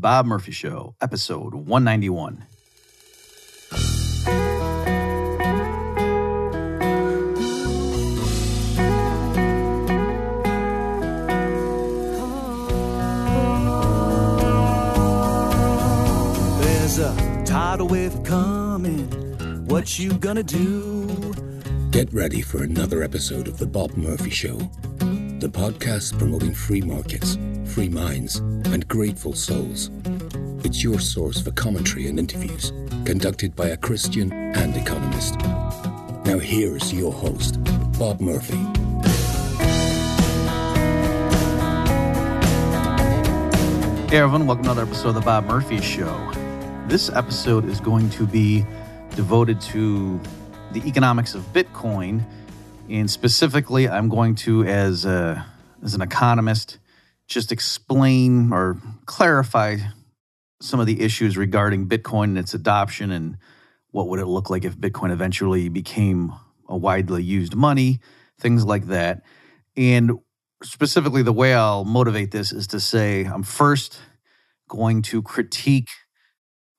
Bob Murphy Show, episode 191. There's a tidal wave coming. What you gonna do? Get ready for another episode of The Bob Murphy Show, the podcast promoting free markets, free minds, and grateful souls. It's your source for commentary and interviews conducted by a Christian and economist. Now, here's your host, Bob Murphy. Hey everyone, welcome to another episode of the Bob Murphy Show. This episode is going to be devoted to the economics of Bitcoin, and specifically, I'm going to, as a, as an economist, just explain or clarify some of the issues regarding Bitcoin and its adoption, and what would it look like if Bitcoin eventually became a widely used money, things like that, and specifically the way I'll motivate this is to say I'm first going to critique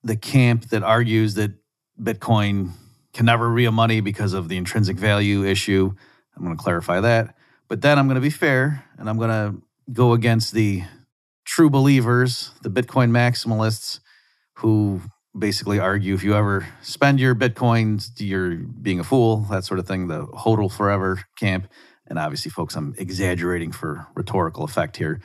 the camp that argues that Bitcoin can never be a money because of the intrinsic value issue. I'm going to clarify that. But then I'm going to be fair and I'm going to go against the true believers, the Bitcoin maximalists, who basically argue if you ever spend your Bitcoins, you're being a fool, that sort of thing, the hodl forever camp. And obviously, folks, I'm exaggerating for rhetorical effect here.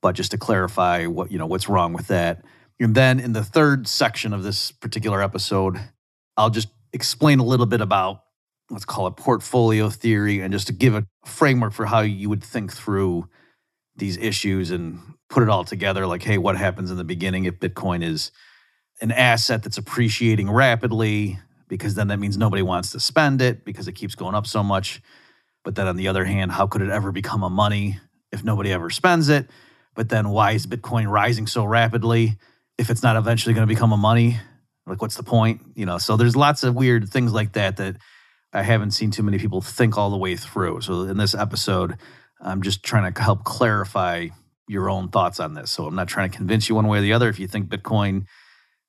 But just to clarify what, you know, what's wrong with that. And then in the third section of this particular episode, I'll just explain a little bit about let's call it portfolio theory and just to give a framework for how you would think through these issues and put it all together like hey what happens in the beginning if bitcoin is an asset that's appreciating rapidly because then that means nobody wants to spend it because it keeps going up so much. But then on the other hand how could it ever become a money if nobody ever spends it? But then why is bitcoin rising so rapidly if it's not eventually going to become a money? Like what's the point you know? So there's lots of weird things like that that i haven't seen too many people think all the way through. So in this episode i'm just trying to help clarify your own thoughts on this. So i'm not trying to convince you one way or the other. If you think bitcoin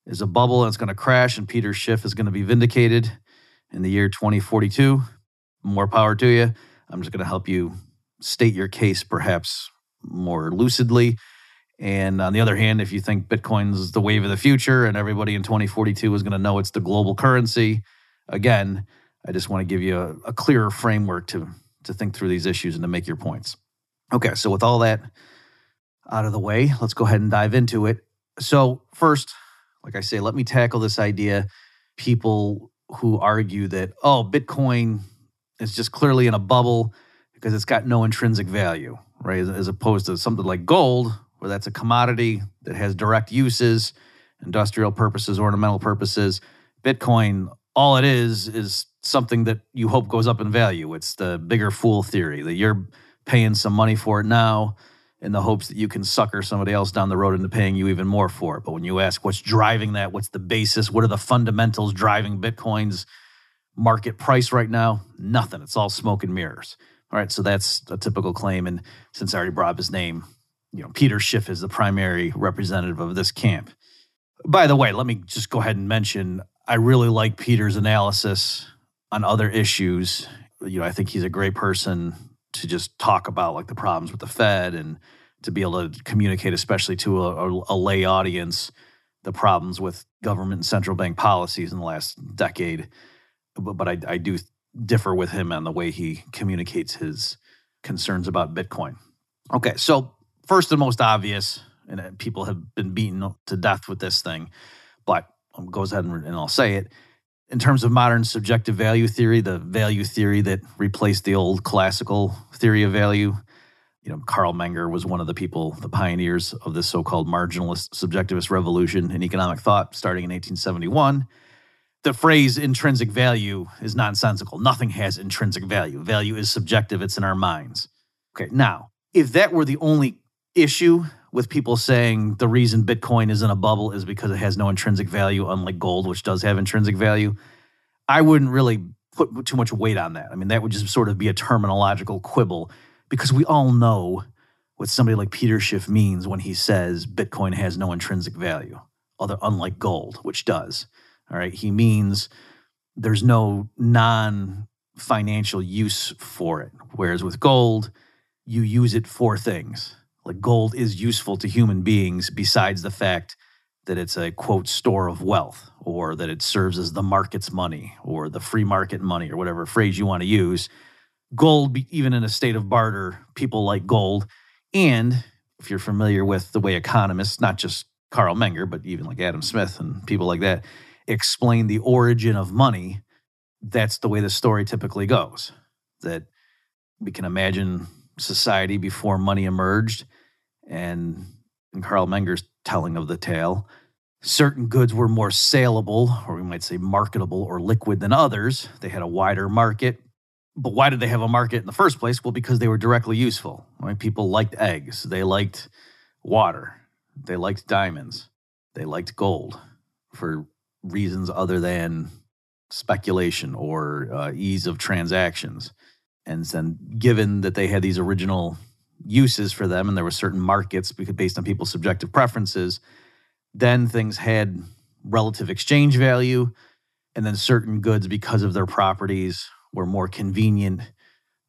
is a bubble and it's going to crash and peter schiff is going to be vindicated in the year 2042 more power to you. I'm just going to help you state your case perhaps more lucidly. And on the other hand, if you think Bitcoin's the wave of the future and everybody in 2042 is going to know it's the global currency, again, I just want to give you a, a, clearer framework to, to think through these issues and to make your points. Okay, so with all that out of the way, let's go ahead and dive into it. So, first, like I say, let me tackle this idea people who argue that, oh, Bitcoin is just clearly in a bubble because it's got no intrinsic value, right? As, as opposed to something like gold, where that's a commodity that has direct uses, industrial purposes, ornamental purposes. Bitcoin, all it is, is something that you hope goes up in value. It's the bigger fool theory that you're paying some money for it now in the hopes that you can sucker somebody else down the road into paying you even more for it. But when you ask what's driving that, what's the basis, what are the fundamentals driving Bitcoin's market price right now? Nothing. It's all smoke and mirrors. All right, so that's a typical claim. And since I already brought up his name, you know, Peter Schiff is the primary representative of this camp. By the way, let me just go ahead and mention I really like Peter's analysis on other issues. You know, I think he's a great person to just talk about like the problems with the Fed and to be able to communicate, especially to a, a lay audience, the problems with government and central bank policies in the last decade. But, but I, I do differ with him on the way he communicates his concerns about Bitcoin. Okay, so first and most obvious, and uh, people have been beaten to death with this thing, but goes ahead and, and I'll say it. In terms of modern subjective value theory, the value theory that replaced the old classical theory of value, you know, Carl Menger was one of the people, the pioneers of this so-called marginalist subjectivist revolution in economic thought starting in 1871. The phrase intrinsic value is nonsensical. Nothing has intrinsic value. Value is subjective, it's in our minds. Okay, now, if that were the only issue with people saying the reason Bitcoin is in a bubble is because it has no intrinsic value, unlike gold, which does have intrinsic value. I wouldn't really put too much weight on that. I mean, that would just sort of be a terminological quibble because we all know what somebody like Peter Schiff means when he says Bitcoin has no intrinsic value, other unlike gold, which does. All right. He means there's no non financial use for it. Whereas with gold, you use it for things. Like gold is useful to human beings besides the fact that it's a quote store of wealth or that it serves as the market's money or the free market money or whatever phrase you want to use. Gold, even in a state of barter, people like gold. And if you're familiar with the way economists, not just Carl Menger, but even like Adam Smith and people like that, explain the origin of money, that's the way the story typically goes. That we can imagine society before money emerged, and in Carl Menger's telling of the tale, certain goods were more saleable, or we might say marketable or liquid than others. They had a wider market. But why did they have a market in the first place? Well, because they were directly useful. Right? People liked eggs, they liked water, they liked diamonds, they liked gold for reasons other than speculation or uh, ease of transactions. And then, given that they had these original uses for them and there were certain markets based on people's subjective preferences, then things had relative exchange value. And then certain goods, because of their properties, were more convenient.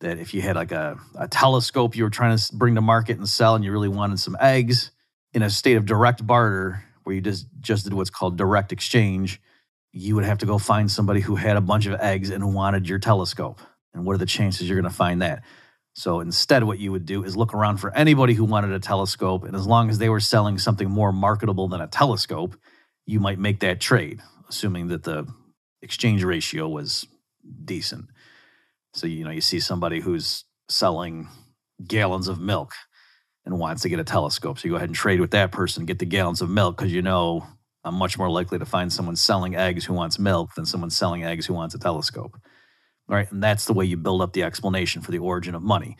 That if you had like a, a telescope you were trying to bring to market and sell, and you really wanted some eggs in a state of direct barter, where you just just did what's called direct exchange, you would have to go find somebody who had a bunch of eggs and wanted your telescope. And what are the chances you're going to find that? So instead, what you would do is look around for anybody who wanted a telescope. And as long as they were selling something more marketable than a telescope, you might make that trade, assuming that the exchange ratio was decent. So, you know, you see somebody who's selling gallons of milk and wants to get a telescope. So you go ahead and trade with that person, get the gallons of milk because you know I'm much more likely to find someone selling eggs who wants milk than someone selling eggs who wants a telescope. Right. And that's the way you build up the explanation for the origin of money.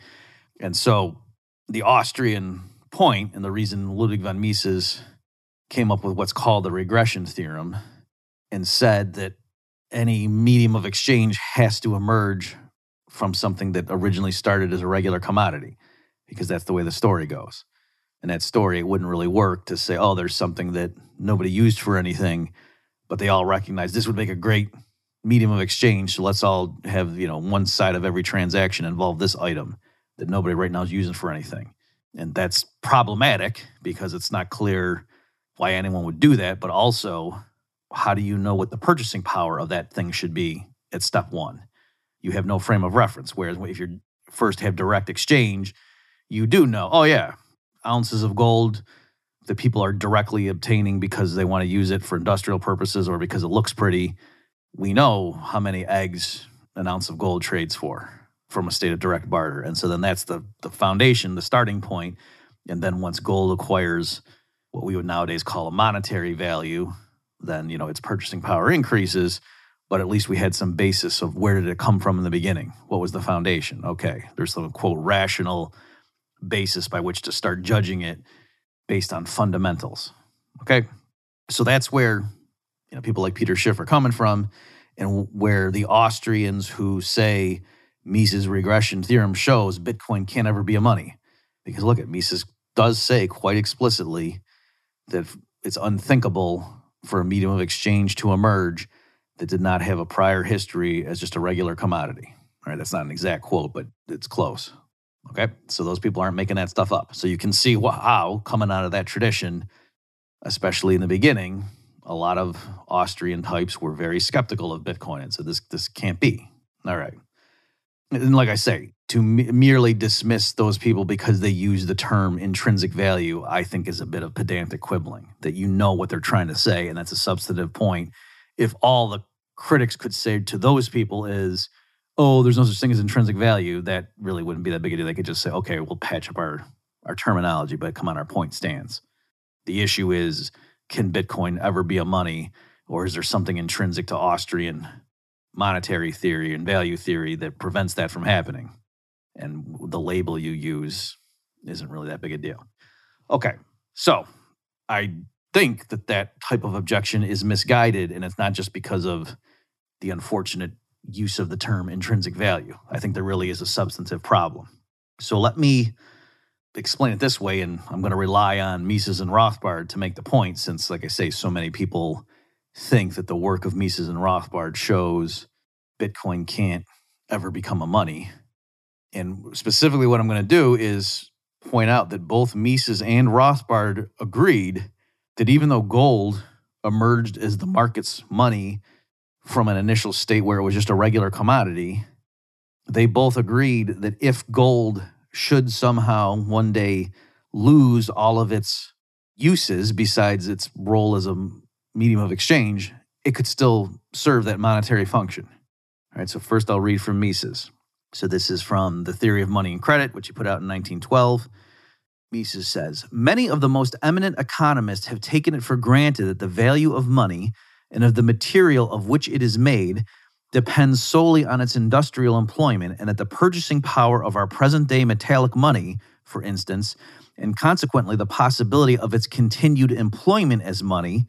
And so the Austrian point and the reason Ludwig von Mises came up with what's called the regression theorem and said that any medium of exchange has to emerge from something that originally started as a regular commodity because that's the way the story goes. And that story, it wouldn't really work to say, oh, there's something that nobody used for anything, but they all recognize this would make a great medium of exchange. So let's all have, you know, one side of every transaction involve this item that nobody right now is using for anything. And that's problematic because it's not clear why anyone would do that, but also how do you know what the purchasing power of that thing should be at step one? You have no frame of reference. Whereas if you first have direct exchange, you do know, oh, yeah, ounces of gold that people are directly obtaining because they want to use it for industrial purposes or because it looks pretty. We know how many eggs an ounce of gold trades for from a state of direct barter. And so then that's the, the foundation, the starting point. And then once gold acquires what we would nowadays call a monetary value, then you know its purchasing power increases. But at least we had some basis of where did it come from in the beginning? What was the foundation? Okay there's some quote rational basis by which to start judging it based on fundamentals. Okay? So that's where you know people like peter schiff are coming from and where the austrians who say mises regression theorem shows bitcoin can't ever be a money because look at mises does say quite explicitly that it's unthinkable for a medium of exchange to emerge that did not have a prior history as just a regular commodity. All right, that's not an exact quote, but it's close. Okay, so those people aren't making that stuff up. So you can see how, coming out of that tradition, especially in the beginning, a lot of Austrian types were very skeptical of Bitcoin and said, this, this can't be. All right. And like I say, to merely dismiss those people because they use the term intrinsic value, I think is a bit of pedantic quibbling, that you know what they're trying to say, and that's a substantive point. If all the critics could say to those people is, oh, there's no such thing as intrinsic value, that really wouldn't be that big a deal. They could just say, okay, we'll patch up our, our terminology, but come on, our point stands. The issue is, can Bitcoin ever be a money, or is there something intrinsic to Austrian monetary theory and value theory that prevents that from happening? and the label you use isn't really that big a deal. Okay, so I think that that type of objection is misguided, and it's not just because of the unfortunate use of the term intrinsic value. I think there really is a substantive problem. So let me explain it this way, and I'm going to rely on Mises and Rothbard to make the point, since, like I say, so many people think that the work of Mises and Rothbard shows Bitcoin can't ever become a money. And specifically, what I'm going to do is point out that both Mises and Rothbard agreed that even though gold emerged as the market's money from an initial state where it was just a regular commodity, they both agreed that if gold should somehow one day lose all of its uses besides its role as a medium of exchange, it could still serve that monetary function. All right, so first I'll read from Mises. So this is from The Theory of Money and Credit, which he put out in 1912. Mises says Many of the most eminent economists have taken it for granted that the value of money and of the material of which it is made depends solely on its industrial employment, and that the purchasing power of our present day metallic money, for instance, and consequently the possibility of its continued employment as money,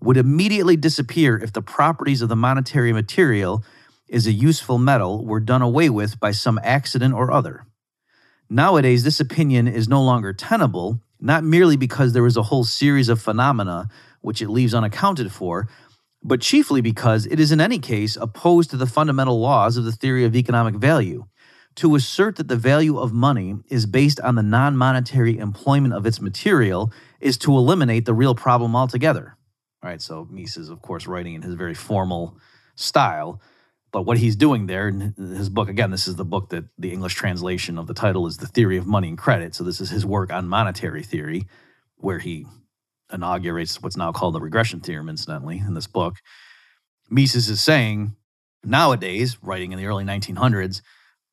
would immediately disappear if the properties of the monetary material as a useful metal were done away with by some accident or other. Nowadays, this opinion is no longer tenable, not merely because there is a whole series of phenomena which it leaves unaccounted for, but chiefly because it is in any case opposed to the fundamental laws of the theory of economic value. To assert that the value of money is based on the non monetary employment of its material is to eliminate the real problem altogether. All right, so Mises, of course, writing in his very formal style. But what he's doing there in his book, again, this is the book that the English translation of the title is The Theory of Money and Credit. So this is his work on monetary theory, where he inaugurates what's now called the regression theorem, incidentally, in this book. Mises is saying nowadays, writing in the early 1900s,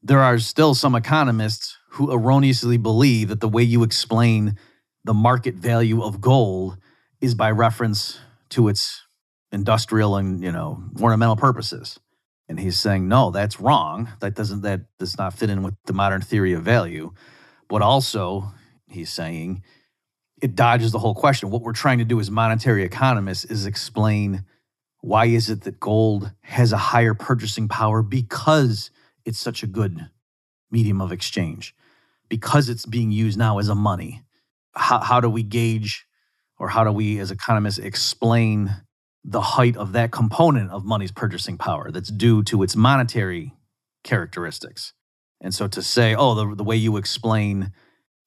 there are still some economists who erroneously believe that the way you explain the market value of gold is by reference to its industrial and you know ornamental purposes. And he's saying no that's wrong. That doesn't that does not fit in with the modern theory of value. But also he's saying it dodges the whole question. What we're trying to do as monetary economists is explain why is it that gold has a higher purchasing power because it's such a good medium of exchange, because it's being used now as a money. How, how do we gauge or how do we as economists explain the height of that component of money's purchasing power that's due to its monetary characteristics? And so to say, oh, the, the way you explain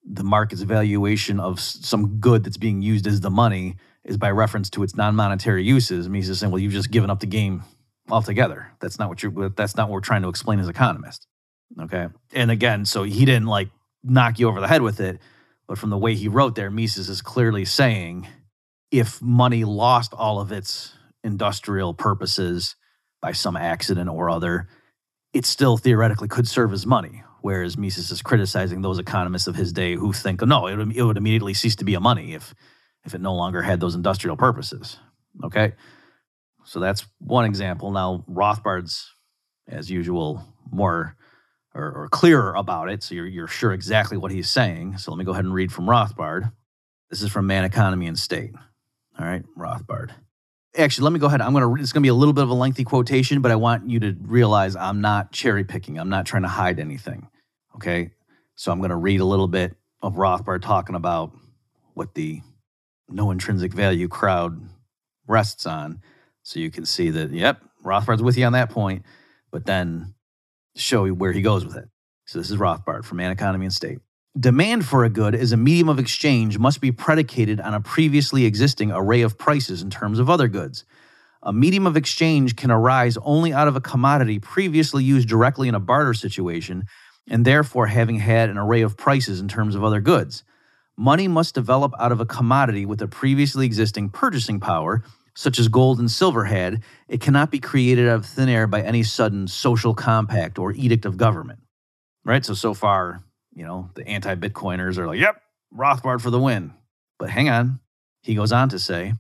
the market's valuation of some good that's being used as the money is by reference to its non-monetary uses. I mean, he's just saying, well, you've just given up the game altogether. That's not what you're. That's not what we're trying to explain as economists. Okay, and again, so he didn't like knock you over the head with it, but from the way he wrote there, Mises is clearly saying, if money lost all of its industrial purposes by some accident or other, it still theoretically could serve as money whereas Mises is criticizing those economists of his day who think, no, it, it would immediately cease to be a money if if it no longer had those industrial purposes. Okay, so that's one example. Now Rothbard's, as usual, more or, or clearer about it, so you're you're sure exactly what he's saying. So let me go ahead and read from Rothbard. This is from Man, Economy, and State. All right, Rothbard actually let me go ahead i'm going to it's going to be a little bit of a lengthy quotation but i want you to realize i'm not cherry picking i'm not trying to hide anything Okay. So I'm going to read a little bit of Rothbard talking about what the no intrinsic value crowd rests on. So you can see that, yep, Rothbard's with you on that point, but then show you where he goes with it. So this is Rothbard from Man Economy and State. Demand for a good as a medium of exchange must be predicated on a previously existing array of prices in terms of other goods. A medium of exchange can arise only out of a commodity previously used directly in a barter situation and therefore having had an array of prices in terms of other goods. Money must develop out of a commodity with a previously existing purchasing power, such as gold and silver had. It cannot be created out of thin air by any sudden social compact or edict of government. Right? So, so far, you know, the anti Bitcoiners are like, yep, Rothbard for the win. But hang on. He goes on to say,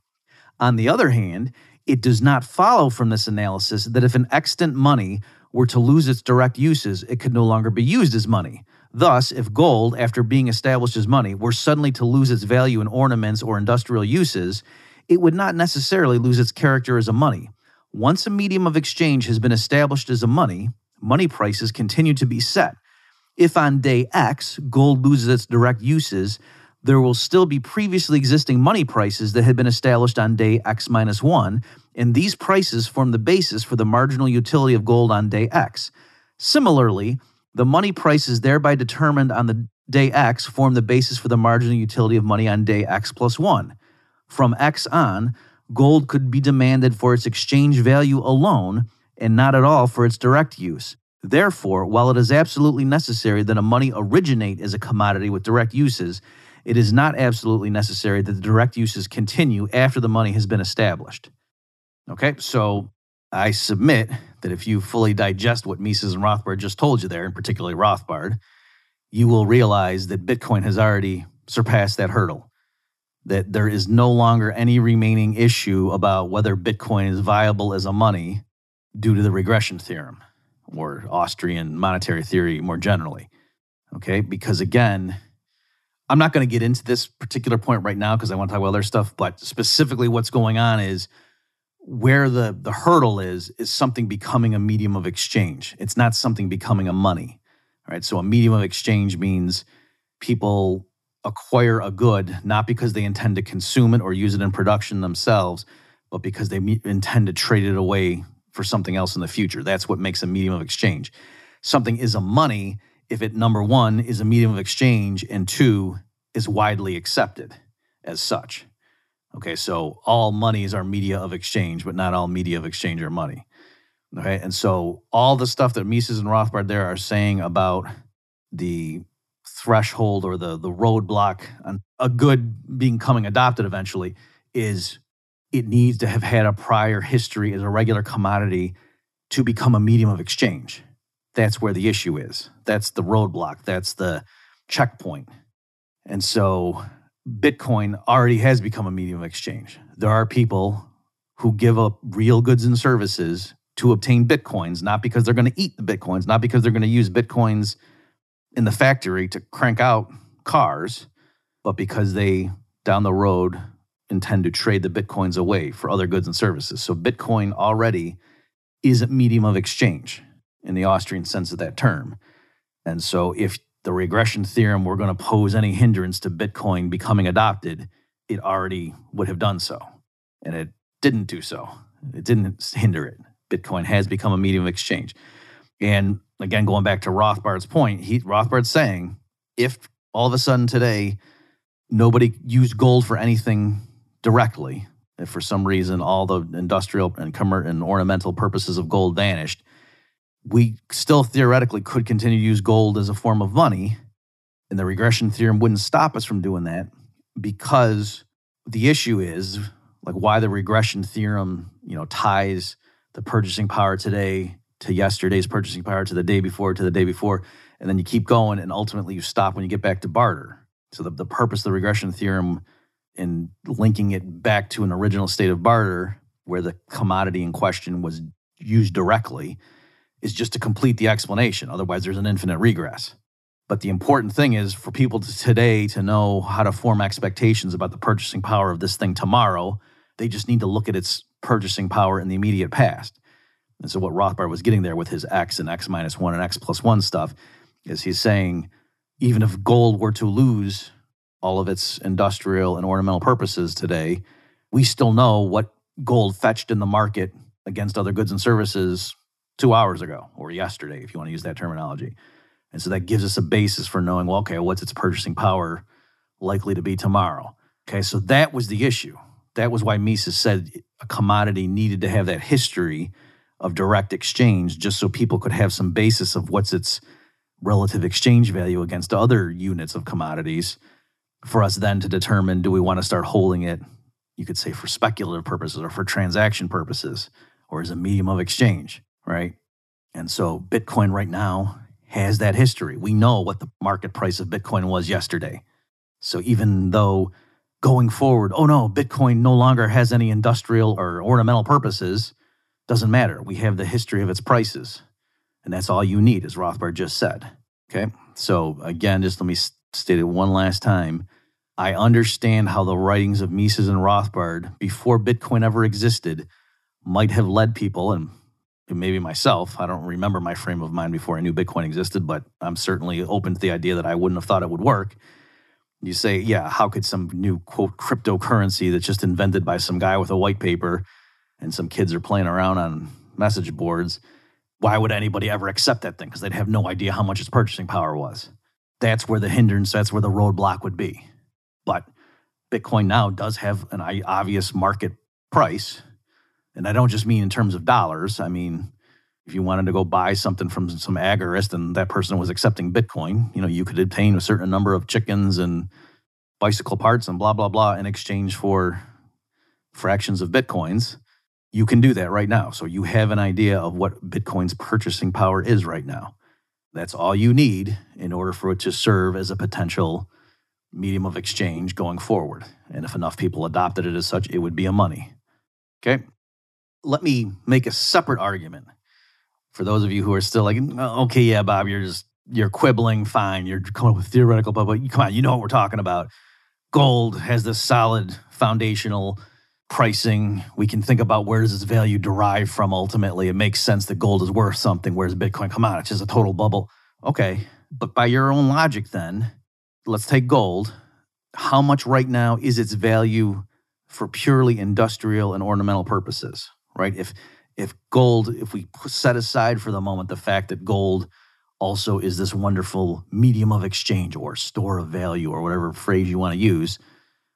on the other hand, it does not follow from this analysis that if an extant money were to lose its direct uses, it could no longer be used as money. Thus, if gold, after being established as money, were suddenly to lose its value in ornaments or industrial uses, it would not necessarily lose its character as a money. Once a medium of exchange has been established as a money, money prices continue to be set. If on day X, gold loses its direct uses, there will still be previously existing money prices that had been established on day X minus one, and these prices form the basis for the marginal utility of gold on day X. Similarly, the money prices thereby determined on the day X form the basis for the marginal utility of money on day X plus one. From X on, gold could be demanded for its exchange value alone and not at all for its direct use. Therefore, while it is absolutely necessary that a money originate as a commodity with direct uses, it is not absolutely necessary that the direct uses continue after the money has been established. Okay, so I submit that if you fully digest what Mises and Rothbard just told you there, and particularly Rothbard, you will realize that Bitcoin has already surpassed that hurdle. That there is no longer any remaining issue about whether Bitcoin is viable as a money due to the regression theorem or Austrian monetary theory more generally. Okay, because again, I'm not going to get into this particular point right now because I want to talk about other stuff, but specifically what's going on is where the, the hurdle is, is something becoming a medium of exchange. It's not something becoming a money. Right. So a medium of exchange means people acquire a good not because they intend to consume it or use it in production themselves, but because they intend to trade it away for something else in the future. That's what makes a medium of exchange. Something is a money if it, number one, is a medium of exchange, and two, is widely accepted as such. Okay, so all monies are media of exchange, but not all media of exchange are money. Okay, and so all the stuff that Mises and Rothbard there are saying about the threshold or the the roadblock on a good being coming adopted eventually is it needs to have had a prior history as a regular commodity to become a medium of exchange. That's where the issue is. That's the roadblock. That's the checkpoint. And so Bitcoin already has become a medium of exchange. There are people who give up real goods and services to obtain Bitcoins, not because they're going to eat the Bitcoins, not because they're going to use Bitcoins in the factory to crank out cars, but because they down the road intend to trade the Bitcoins away for other goods and services. So Bitcoin already is a medium of exchange in the Austrian sense of that term. And so if the regression theorem were going to pose any hindrance to Bitcoin becoming adopted, it already would have done so. And it didn't do so. It didn't hinder it. Bitcoin has become a medium of exchange. And again, going back to Rothbard's point, he, Rothbard's saying if all of a sudden today nobody used gold for anything directly. If for some reason all the industrial and, commer- and ornamental purposes of gold vanished, we still theoretically could continue to use gold as a form of money. And the regression theorem wouldn't stop us from doing that because the issue is like why the regression theorem, you know, ties the purchasing power today to yesterday's purchasing power to the day before to the day before. And then you keep going and ultimately you stop when you get back to barter. So the, the purpose of the regression theorem and linking it back to an original state of barter where the commodity in question was used directly is just to complete the explanation. Otherwise, there's an infinite regress. But the important thing is for people to today to know how to form expectations about the purchasing power of this thing tomorrow, they just need to look at its purchasing power in the immediate past. And so, what Rothbard was getting there with his X and X minus one and X plus one stuff is he's saying even if gold were to lose all of its industrial and ornamental purposes today, we still know what gold fetched in the market against other goods and services two hours ago or yesterday, if you want to use that terminology. And so that gives us a basis for knowing, well, okay, what's its purchasing power likely to be tomorrow? Okay, so that was the issue. That was why Mises said a commodity needed to have that history of direct exchange just so people could have some basis of what's its relative exchange value against other units of commodities for us then to determine do we want to start holding it, you could say for speculative purposes or for transaction purposes or as a medium of exchange, right? And so Bitcoin right now has that history. We know what the market price of Bitcoin was yesterday. So even though going forward, oh no, Bitcoin no longer has any industrial or ornamental purposes, doesn't matter. We have the history of its prices. And that's all you need, as Rothbard just said. Okay. So again, just let me state it one last time. I understand how the writings of Mises and Rothbard before Bitcoin ever existed might have led people, and maybe myself. I don't remember my frame of mind before I knew Bitcoin existed, but I'm certainly open to the idea that I wouldn't have thought it would work. You say, yeah, how could some new quote cryptocurrency that's just invented by some guy with a white paper and some kids are playing around on message boards? Why would anybody ever accept that thing? Because they'd have no idea how much its purchasing power was. That's where the hindrance, that's where the roadblock would be. But Bitcoin now does have an obvious market price. And I don't just mean in terms of dollars. I mean, if you wanted to go buy something from some agorist and that person was accepting Bitcoin, you know, you could obtain a certain number of chickens and bicycle parts and blah, blah, blah in exchange for fractions of Bitcoins. You can do that right now. So you have an idea of what Bitcoin's purchasing power is right now. That's all you need in order for it to serve as a potential medium of exchange going forward. And if enough people adopted it as such, it would be a money. Okay. Let me make a separate argument for those of you who are still like, uh, okay, yeah, Bob, you're just you're quibbling, fine. You're coming up with theoretical, but, but come on, you know what we're talking about. Gold has this solid foundational pricing. We can think about where does its value derive from ultimately. It makes sense that gold is worth something, whereas Bitcoin, come on, it's just a total bubble. Okay. But by your own logic, then, let's take gold. How much right now is its value for purely industrial and ornamental purposes, right? If if gold, if we set aside for the moment the fact that gold also is this wonderful medium of exchange or store of value or whatever phrase you want to use,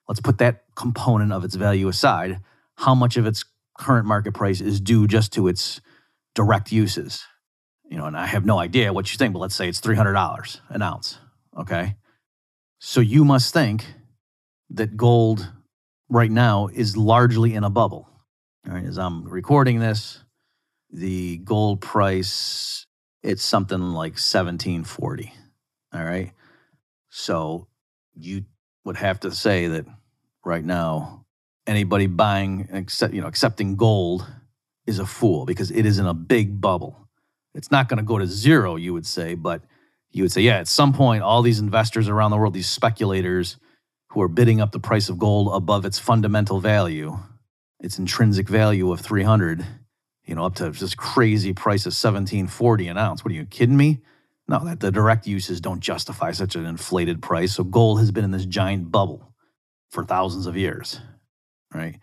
let's put that component of its value aside. How much of its current market price is due just to its direct uses? You know, and I have no idea what you think, but let's say it's $300 an ounce. Okay. So you must think that gold right now is largely in a bubble. All right, as I'm recording this, the gold price it's something like 1740. All right. So you would have to say that right now anybody buying accept, you know accepting gold is a fool because it is in a big bubble. It's not going to go to zero, you would say, but you would say, yeah, at some point, all these investors around the world, these speculators who are bidding up the price of gold above its fundamental value, its intrinsic value of 300, you know, up to this crazy price of 1740 an ounce. What are you kidding me? No, that the direct uses don't justify such an inflated price. So gold has been in this giant bubble for thousands of years, right?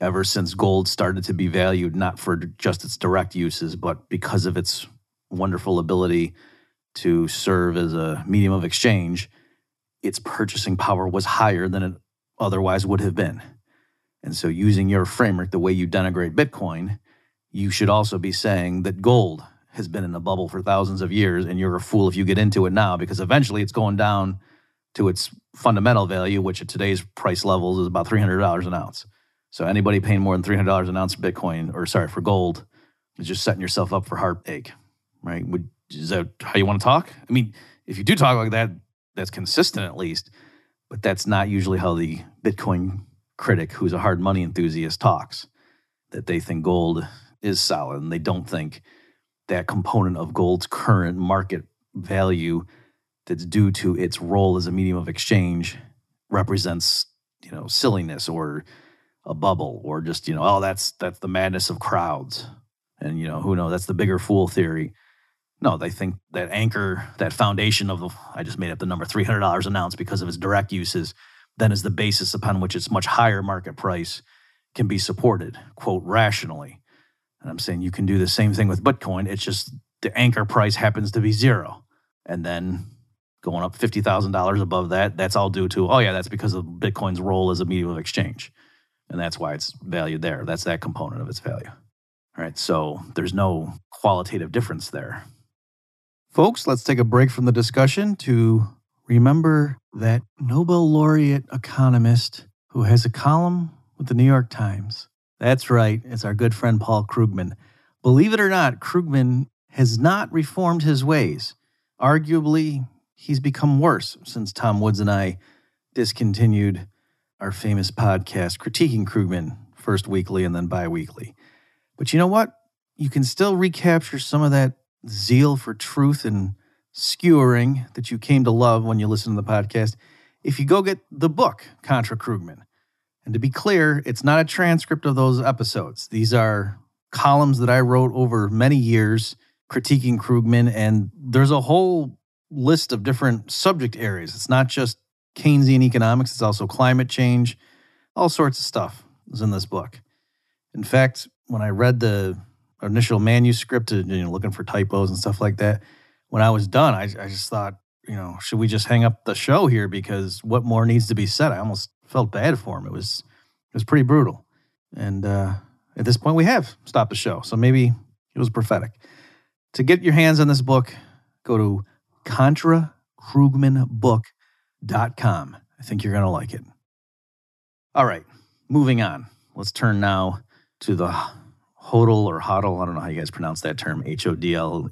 Ever since gold started to be valued not for just its direct uses, but because of its wonderful ability to serve as a medium of exchange, its purchasing power was higher than it otherwise would have been. And so, using your framework, the way you denigrate Bitcoin, you should also be saying that gold has been in a bubble for thousands of years, and you're a fool if you get into it now because eventually it's going down to its fundamental value, which at today's price levels is about $300 an ounce. So, anybody paying more than $300 an ounce for Bitcoin, or sorry, for gold, is just setting yourself up for heartache, right? Would is that how you want to talk? I mean, if you do talk like that, that's consistent at least, but that's not usually how the Bitcoin critic, who's a hard money enthusiast, talks. That they think gold is solid and they don't think that component of gold's current market value that's due to its role as a medium of exchange represents, you know, silliness or a bubble or just, you know, oh, that's that's the madness of crowds. And you know, who knows, that's the bigger fool theory no, they think that anchor, that foundation of the, I just made up the number $300 an ounce because of its direct uses, then is the basis upon which its much higher market price can be supported, quote, rationally. And I'm saying you can do the same thing with Bitcoin. It's just the anchor price happens to be zero. And then going up $50,000 above that, that's all due to, oh, yeah, that's because of Bitcoin's role as a medium of exchange. And that's why it's valued there. That's that component of its value. All right. So there's no qualitative difference there. Folks, let's take a break from the discussion to remember that Nobel laureate economist who has a column with the New York Times. That's right, it's our good friend Paul Krugman. Believe it or not, Krugman has not reformed his ways. Arguably, he's become worse since Tom Woods and I discontinued our famous podcast, Critiquing Krugman, first weekly and then bi weekly. But you know what? You can still recapture some of that zeal for truth and skewering that you came to love when you listen to the podcast if you go get the book, Contra Krugman. And to be clear, it's not a transcript of those episodes. These are columns that I wrote over many years critiquing Krugman, and there's a whole list of different subject areas. It's not just Keynesian economics, it's also climate change, all sorts of stuff is in this book. In fact, when I read the initial manuscript, uh, you know, looking for typos and stuff like that, when I was done, I, I just thought, you know, should we just hang up the show here because what more needs to be said? I almost felt bad for him. It was it was pretty brutal, and uh, at this point, we have stopped the show. So maybe it was prophetic. To get your hands on this book, go to ContraKrugmanBook.com. I think you're going to like it. All right, moving on. Let's turn now to the HODL or HODL. I don't know how you guys pronounce that term, H O D L,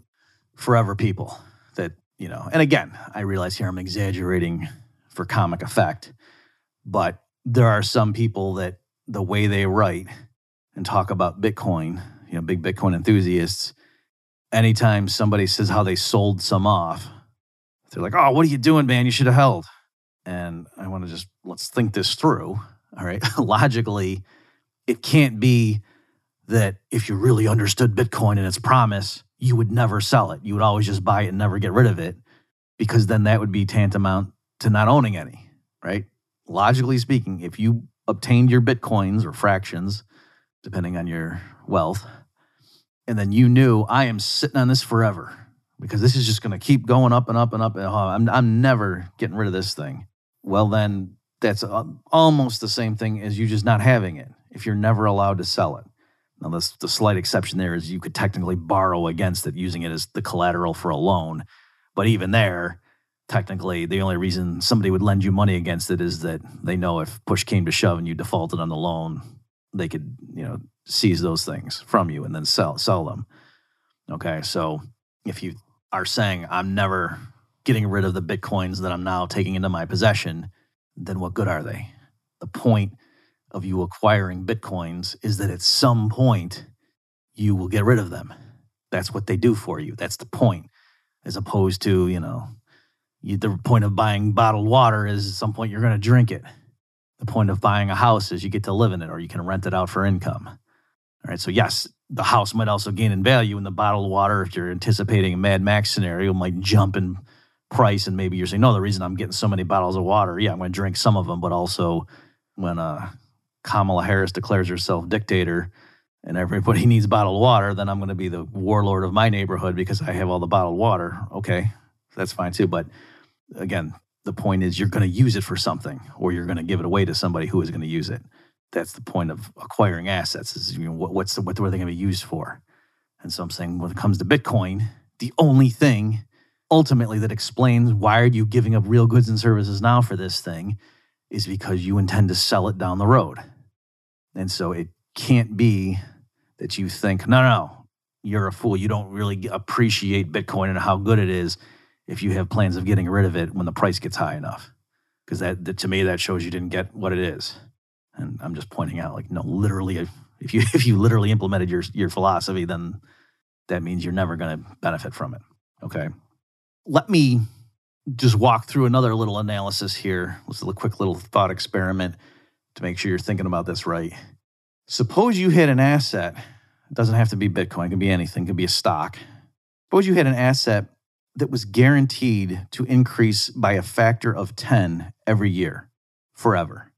forever people that, you know, and again, I realize here I'm exaggerating for comic effect, but there are some people that the way they write and talk about Bitcoin, you know, big Bitcoin enthusiasts, anytime somebody says how they sold some off, they're like, oh, what are you doing, man? You should have held. And I want to just let's think this through. All right. Logically, it can't be that if you really understood Bitcoin and its promise, you would never sell it. You would always just buy it and never get rid of it, because then that would be tantamount to not owning any, right? Logically speaking, if you obtained your Bitcoins or fractions, depending on your wealth, and then you knew I am sitting on this forever because this is just going to keep going up and up and up. And oh, I'm, I'm never getting rid of this thing. Well, then that's um, almost the same thing as you just not having it if you're never allowed to sell it. Now, the slight exception there is you could technically borrow against it using it as the collateral for a loan. But even there, technically, the only reason somebody would lend you money against it is that they know if push came to shove and you defaulted on the loan, they could, you know, seize those things from you and then sell sell them. Okay, so if you are saying I'm never getting rid of the bitcoins that I'm now taking into my possession, then what good are they? The point of you acquiring bitcoins is that at some point you will get rid of them. That's what they do for you. That's the point, as opposed to you know, you, the point of buying bottled water is at some point you're going to drink it. The point of buying a house is you get to live in it or you can rent it out for income. All right. So, yes, the house might also gain in value, and the bottled water, if you're anticipating a Mad Max scenario, might jump in price. And maybe you're saying, no, the reason I'm getting so many bottles of water, yeah, I'm going to drink some of them, but also when uh, Kamala Harris declares herself dictator and everybody needs bottled water, then I'm going to be the warlord of my neighborhood because I have all the bottled water. Okay, that's fine too. But again, the point is you're going to use it for something or you're going to give it away to somebody who is going to use it that's the point of acquiring assets is you know, what, what's the, what are they going to be used for and so i'm saying when it comes to bitcoin the only thing ultimately that explains why are you giving up real goods and services now for this thing is because you intend to sell it down the road and so it can't be that you think no no you're a fool you don't really appreciate bitcoin and how good it is if you have plans of getting rid of it when the price gets high enough because that, that to me that shows you didn't get what it is and I'm just pointing out, like, no, literally, if you if you literally implemented your your philosophy, then that means you're never going to benefit from it. Okay. Let me just walk through another little analysis here. Let's a quick little thought experiment to make sure you're thinking about this right. Suppose you had an asset. It doesn't have to be Bitcoin. It can be anything. It can be a stock. Suppose you had an asset that was guaranteed to increase by a factor of 10 every year forever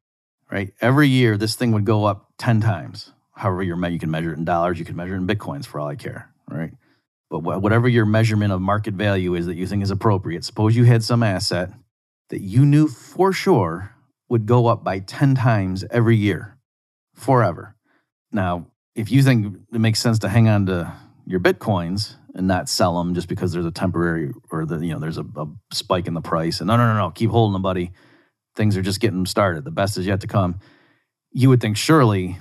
right? Every year, this thing would go up 10 times. However, you can measure it in dollars, you can measure it in bitcoins for all I care, right? But whatever your measurement of market value is that you think is appropriate, suppose you had some asset that you knew for sure would go up by 10 times every year forever. Now, if you think it makes sense to hang on to your bitcoins and not sell them just because there's a temporary or the you know there's a, a spike in the price and no no no no keep holding them buddy things are just getting started. The best is yet to come. You would think surely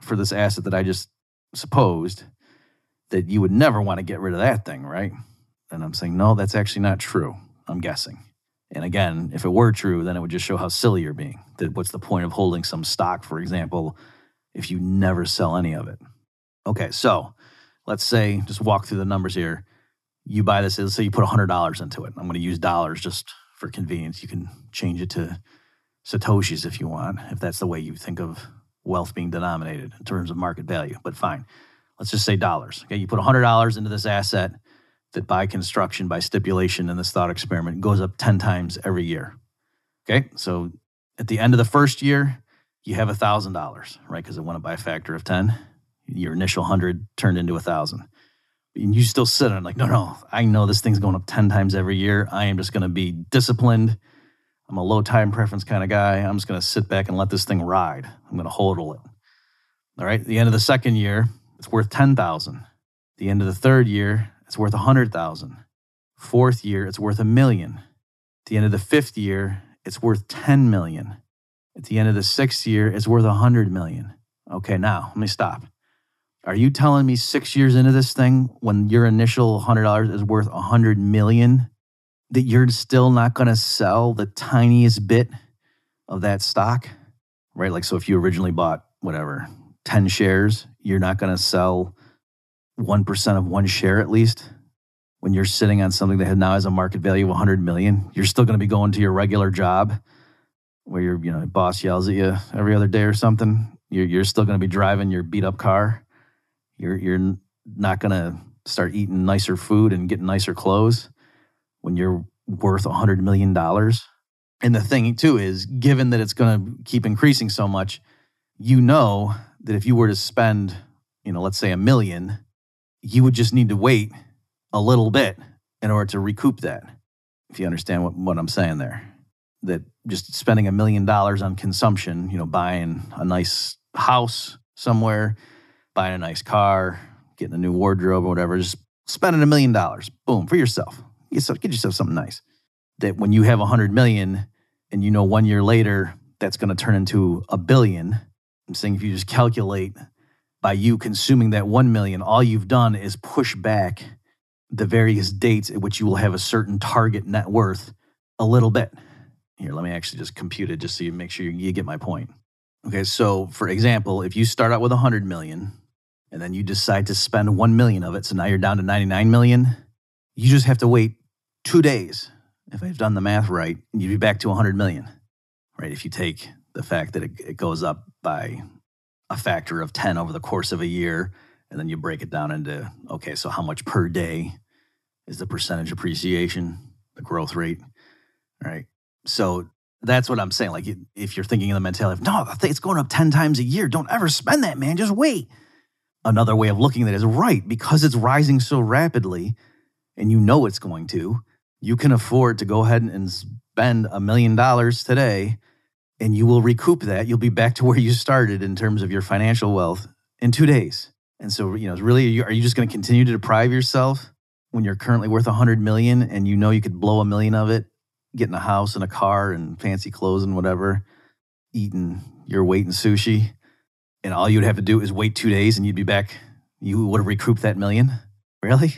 for this asset that I just supposed that you would never want to get rid of that thing, right? And I'm saying, no, that's actually not true. I'm guessing. And again, if it were true, then it would just show how silly you're being. That what's the point of holding some stock, for example, if you never sell any of it? Okay, so let's say, just walk through the numbers here. You buy this, let's say you put $100 into it. I'm going to use dollars just for convenience. You can change it to Satoshis if you want, if that's the way you think of wealth being denominated in terms of market value. But fine. Let's just say dollars. Okay, you put $100 into this asset that by construction, by stipulation in this thought experiment goes up 10 times every year. Okay, so at the end of the first year, you have $1,000, right? Because it went up by a factor of 10. Your initial 100 turned into 1,000. And you still sit on like, no, no, I know this thing's going up 10 times every year. I am just going to be disciplined. I'm a low time preference kind of guy. I'm just going to sit back and let this thing ride. I'm going to hodl it. All right. The end of the second year, it's worth 10,000. The end of the third year, it's worth 100,000. Fourth year, it's worth a million. At the end of the fifth year, it's worth 10 million. At the end of the sixth year, it's worth 100 million. Okay, now let me stop. Are you telling me six years into this thing, when your initial $100 is worth 100 million, that you're still not going to sell the tiniest bit of that stock? Right? Like, so if you originally bought whatever, 10 shares, you're not going to sell 1% of one share at least. When you're sitting on something that now has a market value of 100 million you're still going to be going to your regular job where your you know boss yells at you every other day or something. You're, you're still going to be driving your beat up car. You're you're not going to start eating nicer food and getting nicer clothes when you're worth 100 million dollars. And the thing too is given that it's going to keep increasing so much you know that if you were to spend you know let's say a million you would just need to wait a little bit in order to recoup that. If you understand what, what I'm saying there, that just spending a million dollars on consumption, you know, buying a nice house somewhere, buying a nice car, getting a new wardrobe or whatever, just spending a million dollars, boom, for yourself. Get yourself, get yourself something nice. That when you have a hundred million and you know one year later that's going to turn into a billion, I'm saying if you just calculate by you consuming that 1 million, all you've done is push back the various dates at which you will have a certain target net worth a little bit. Here, let me actually just compute it just so you make sure you get my point. Okay, so for example, if you start out with 100 million and then you decide to spend 1 million of it, so now you're down to 99 million, you just have to wait 2 days. If I've done the math right, you'd be back to 100 million. Right? If you take the fact that it, it goes up by a factor of 10 over the course of a year. And then you break it down into okay, so how much per day is the percentage appreciation, the growth rate? right? So that's what I'm saying. Like, if you're thinking in the mentality of, no, it's going up 10 times a year, don't ever spend that, man. Just wait. Another way of looking at it is right, because it's rising so rapidly and you know it's going to, you can afford to go ahead and spend a million dollars today and you will recoup that. You'll be back to where you started in terms of your financial wealth in two days. And so, you know, really, are you just going to continue to deprive yourself when you're currently worth a hundred million and you know you could blow a million of it, getting a house and a car and fancy clothes and whatever, eating your weight in sushi, and all you'd have to do is wait two days and you'd be back. You would have recouped that million. Really?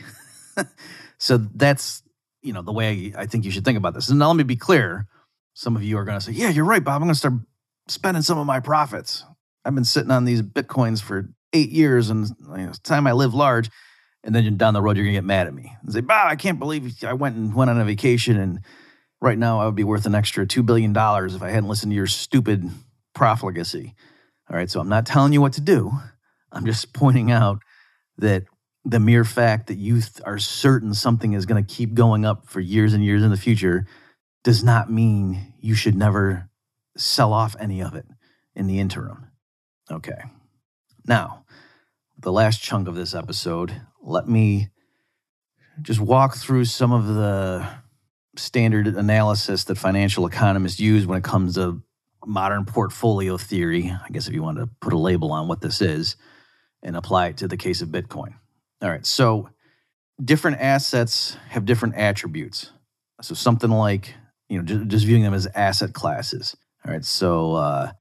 so that's you know the way I think you should think about this. And now let me be clear some of you are going to say, Yeah, you're right, Bob. I'm going to start spending some of my profits. I've been sitting on these Bitcoins for eight years and you know, it's time I live large. And then down the road, you're going to get mad at me and say, Bob, I can't believe I went and went on a vacation. And right now, I would be worth an extra $2 billion if I hadn't listened to your stupid profligacy. All right. So I'm not telling you what to do. I'm just pointing out that the mere fact that you are certain something is going to keep going up for years and years in the future does not mean you should never sell off any of it in the interim. Okay. Now, the last chunk of this episode, let me just walk through some of the standard analysis that financial economists use when it comes to modern portfolio theory. I guess if you want to put a label on what this is and apply it to the case of Bitcoin. All right. So, different assets have different attributes. So, something like you know, just, just viewing them as asset classes. All right. So uh,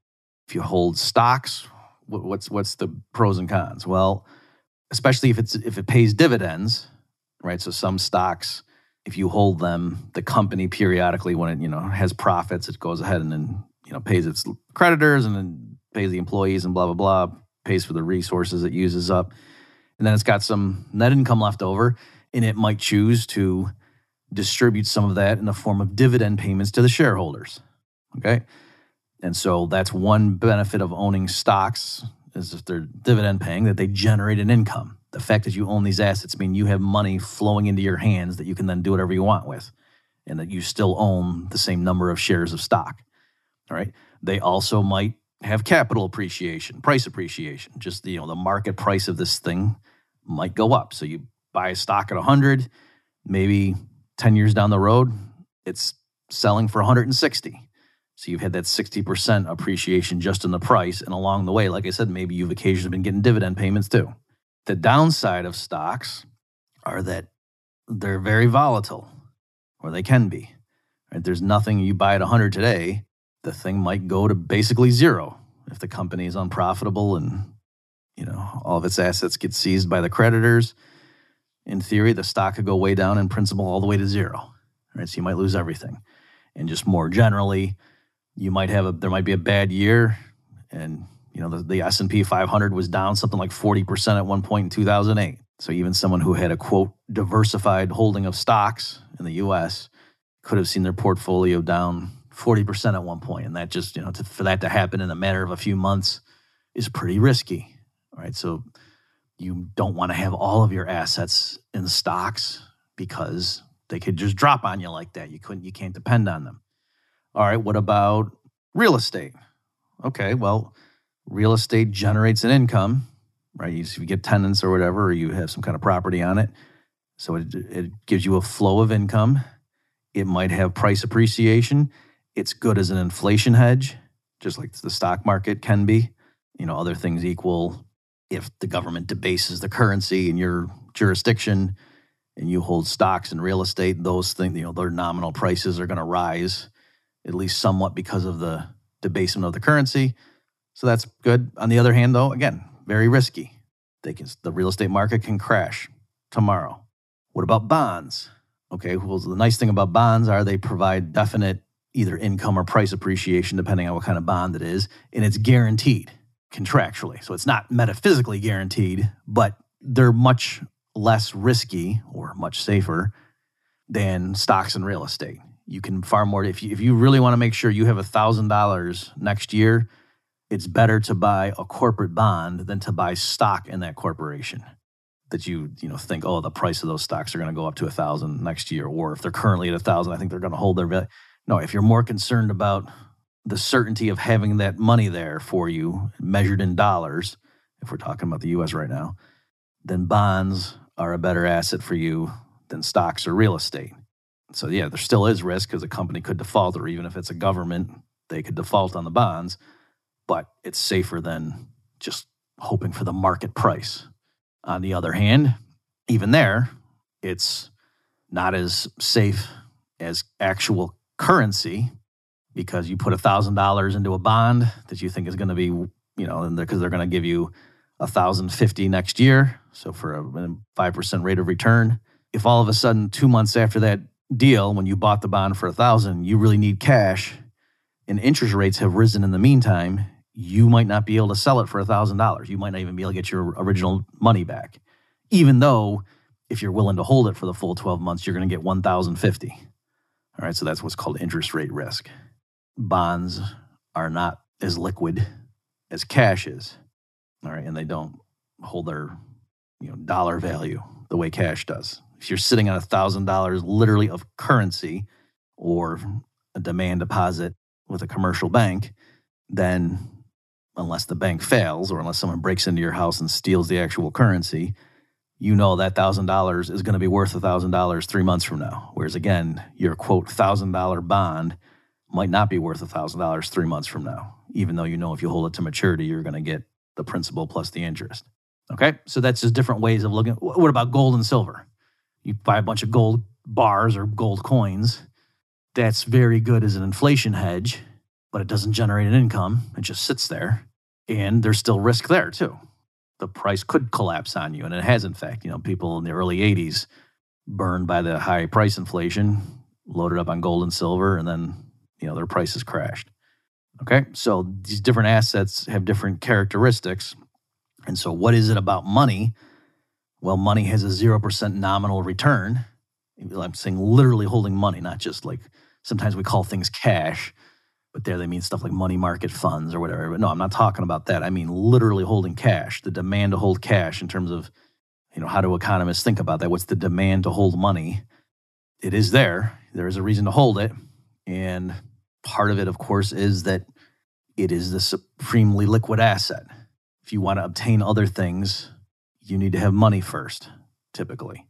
if you hold stocks, what's what's the pros and cons? Well, especially if it's if it pays dividends, right? So some stocks, if you hold them, the company periodically when it you know has profits, it goes ahead and then you know pays its creditors and then pays the employees and blah blah blah, pays for the resources it uses up, and then it's got some net income left over, and it might choose to distribute some of that in the form of dividend payments to the shareholders. Okay. And so that's one benefit of owning stocks is if they're dividend paying, that they generate an income. The fact that you own these assets mean you have money flowing into your hands that you can then do whatever you want with, and that you still own the same number of shares of stock. All right. They also might have capital appreciation, price appreciation. Just the, you know, the market price of this thing might go up. So you buy a stock at 100, maybe 10 years down the road, it's selling for 160. So you've had that 60% appreciation just in the price. And along the way, like I said, maybe you've occasionally been getting dividend payments too. The downside of stocks are that they're very volatile, or they can be. Right? There's nothing you buy at 100 today, the thing might go to basically zero if the company is unprofitable and you know all of its assets get seized by the creditors. In theory, the stock could go way down in principle all the way to zero. Right? So you might lose everything. And just more generally, you might have a there might be a bad year and you know the, the s&p 500 was down something like 40% at one point in 2008 so even someone who had a quote diversified holding of stocks in the us could have seen their portfolio down 40% at one point and that just you know to, for that to happen in a matter of a few months is pretty risky right so you don't want to have all of your assets in stocks because they could just drop on you like that you couldn't you can't depend on them all right, what about real estate? Okay, well, real estate generates an income, right? You, get tenants or whatever, or you have some kind of property on it. So it, it gives you a flow of income. It might have price appreciation. It's good as an inflation hedge, just like the stock market can be. You know, other things equal, if the government debases the currency in your jurisdiction and you hold stocks and real estate, those things, you know, their nominal prices are going to rise at least somewhat because of the debasement of the currency. So that's good. On the other hand, though, again, very risky. They can, the real estate market can crash tomorrow. What about bonds? Okay, well, the nice thing about bonds are they provide definite either income or price appreciation, depending on what kind of bond it is, and it's guaranteed contractually. So it's not metaphysically guaranteed, but they're much less risky or much safer than stocks and real estate you can far more if you, if you really want to make sure you have a thousand dollars next year it's better to buy a corporate bond than to buy stock in that corporation that you you know think oh the price of those stocks are going to go up to a thousand next year or if they're currently at a thousand i think they're going to hold their value no if you're more concerned about the certainty of having that money there for you measured in dollars if we're talking about the us right now then bonds are a better asset for you than stocks or real estate so yeah, there still is risk because a company could default, or even if it's a government, they could default on the bonds. But it's safer than just hoping for the market price. On the other hand, even there, it's not as safe as actual currency because you put a thousand dollars into a bond that you think is going to be, you know, because they're going to give you a thousand fifty next year. So for a five percent rate of return, if all of a sudden two months after that deal when you bought the bond for a thousand, you really need cash, and interest rates have risen in the meantime, you might not be able to sell it for a thousand dollars. You might not even be able to get your original money back, even though if you're willing to hold it for the full 12 months, you're going to get 1,050. All right, so that's what's called interest rate risk. Bonds are not as liquid as cash is. All right, and they don't hold their you know dollar value the way cash does if you're sitting on a $1,000 literally of currency or a demand deposit with a commercial bank, then unless the bank fails or unless someone breaks into your house and steals the actual currency, you know that $1,000 is going to be worth $1,000 three months from now. Whereas again, your quote $1,000 bond might not be worth $1,000 three months from now, even though you know if you hold it to maturity, you're going to get the principal plus the interest. Okay, so that's just different ways of looking. What about gold and silver? you buy a bunch of gold bars or gold coins. That's very good as an inflation hedge, but it doesn't generate an income. It just sits there. And there's still risk there too. The price could collapse on you. And it has, in fact. You know, people in the early 80s burned by the high price inflation, loaded up on gold and silver, and then, you know, their prices crashed. Okay. So these different assets have different characteristics. And so, what is it about money well, money has a 0% nominal return. I'm saying literally holding money, not just like sometimes we call things cash, But there they mean stuff like money market funds or whatever. But no, I'm not talking about that. I mean literally holding cash, the demand to hold cash in terms of, you know, how do economists think about that? What's the demand to hold money? It is there. There is a reason to hold it. And part of it, of course, is that it is the supremely liquid asset. If you want to obtain other things, you need to have money first, typically,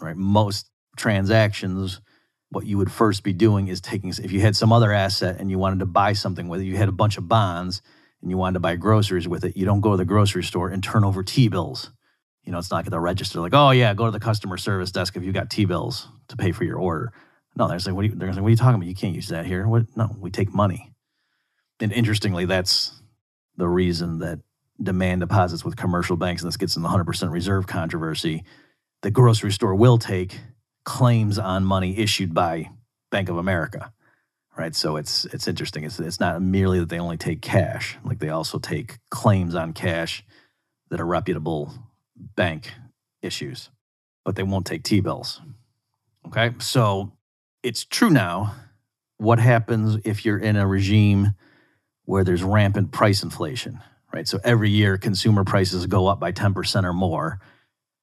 right? Most transactions, what you would first be doing is taking, if you had some other asset and you wanted to buy something it, you had a bunch of bonds and you wanted to buy groceries with it, you don't go to the grocery store and turn over T bills. You know, it's not going to register, like, oh, yeah, go to the customer service desk if you got T bills to pay for your order. No, they're saying, what are you, they're saying, what are you talking about? You can't use that here. What? No, we take money. And interestingly, that's the reason that demand deposits with commercial banks, and this gets in the 100% reserve controversy, the grocery store will take claims on money issued by Bank of America. Right. So it's it's interesting. It's it's not merely that they only take cash, like they also take claims on cash that a reputable bank issues, but they won't take T bills. Okay. So it's true now. What happens if you're in a regime where there's rampant price inflation, right? So every year consumer prices go up by 10% or more.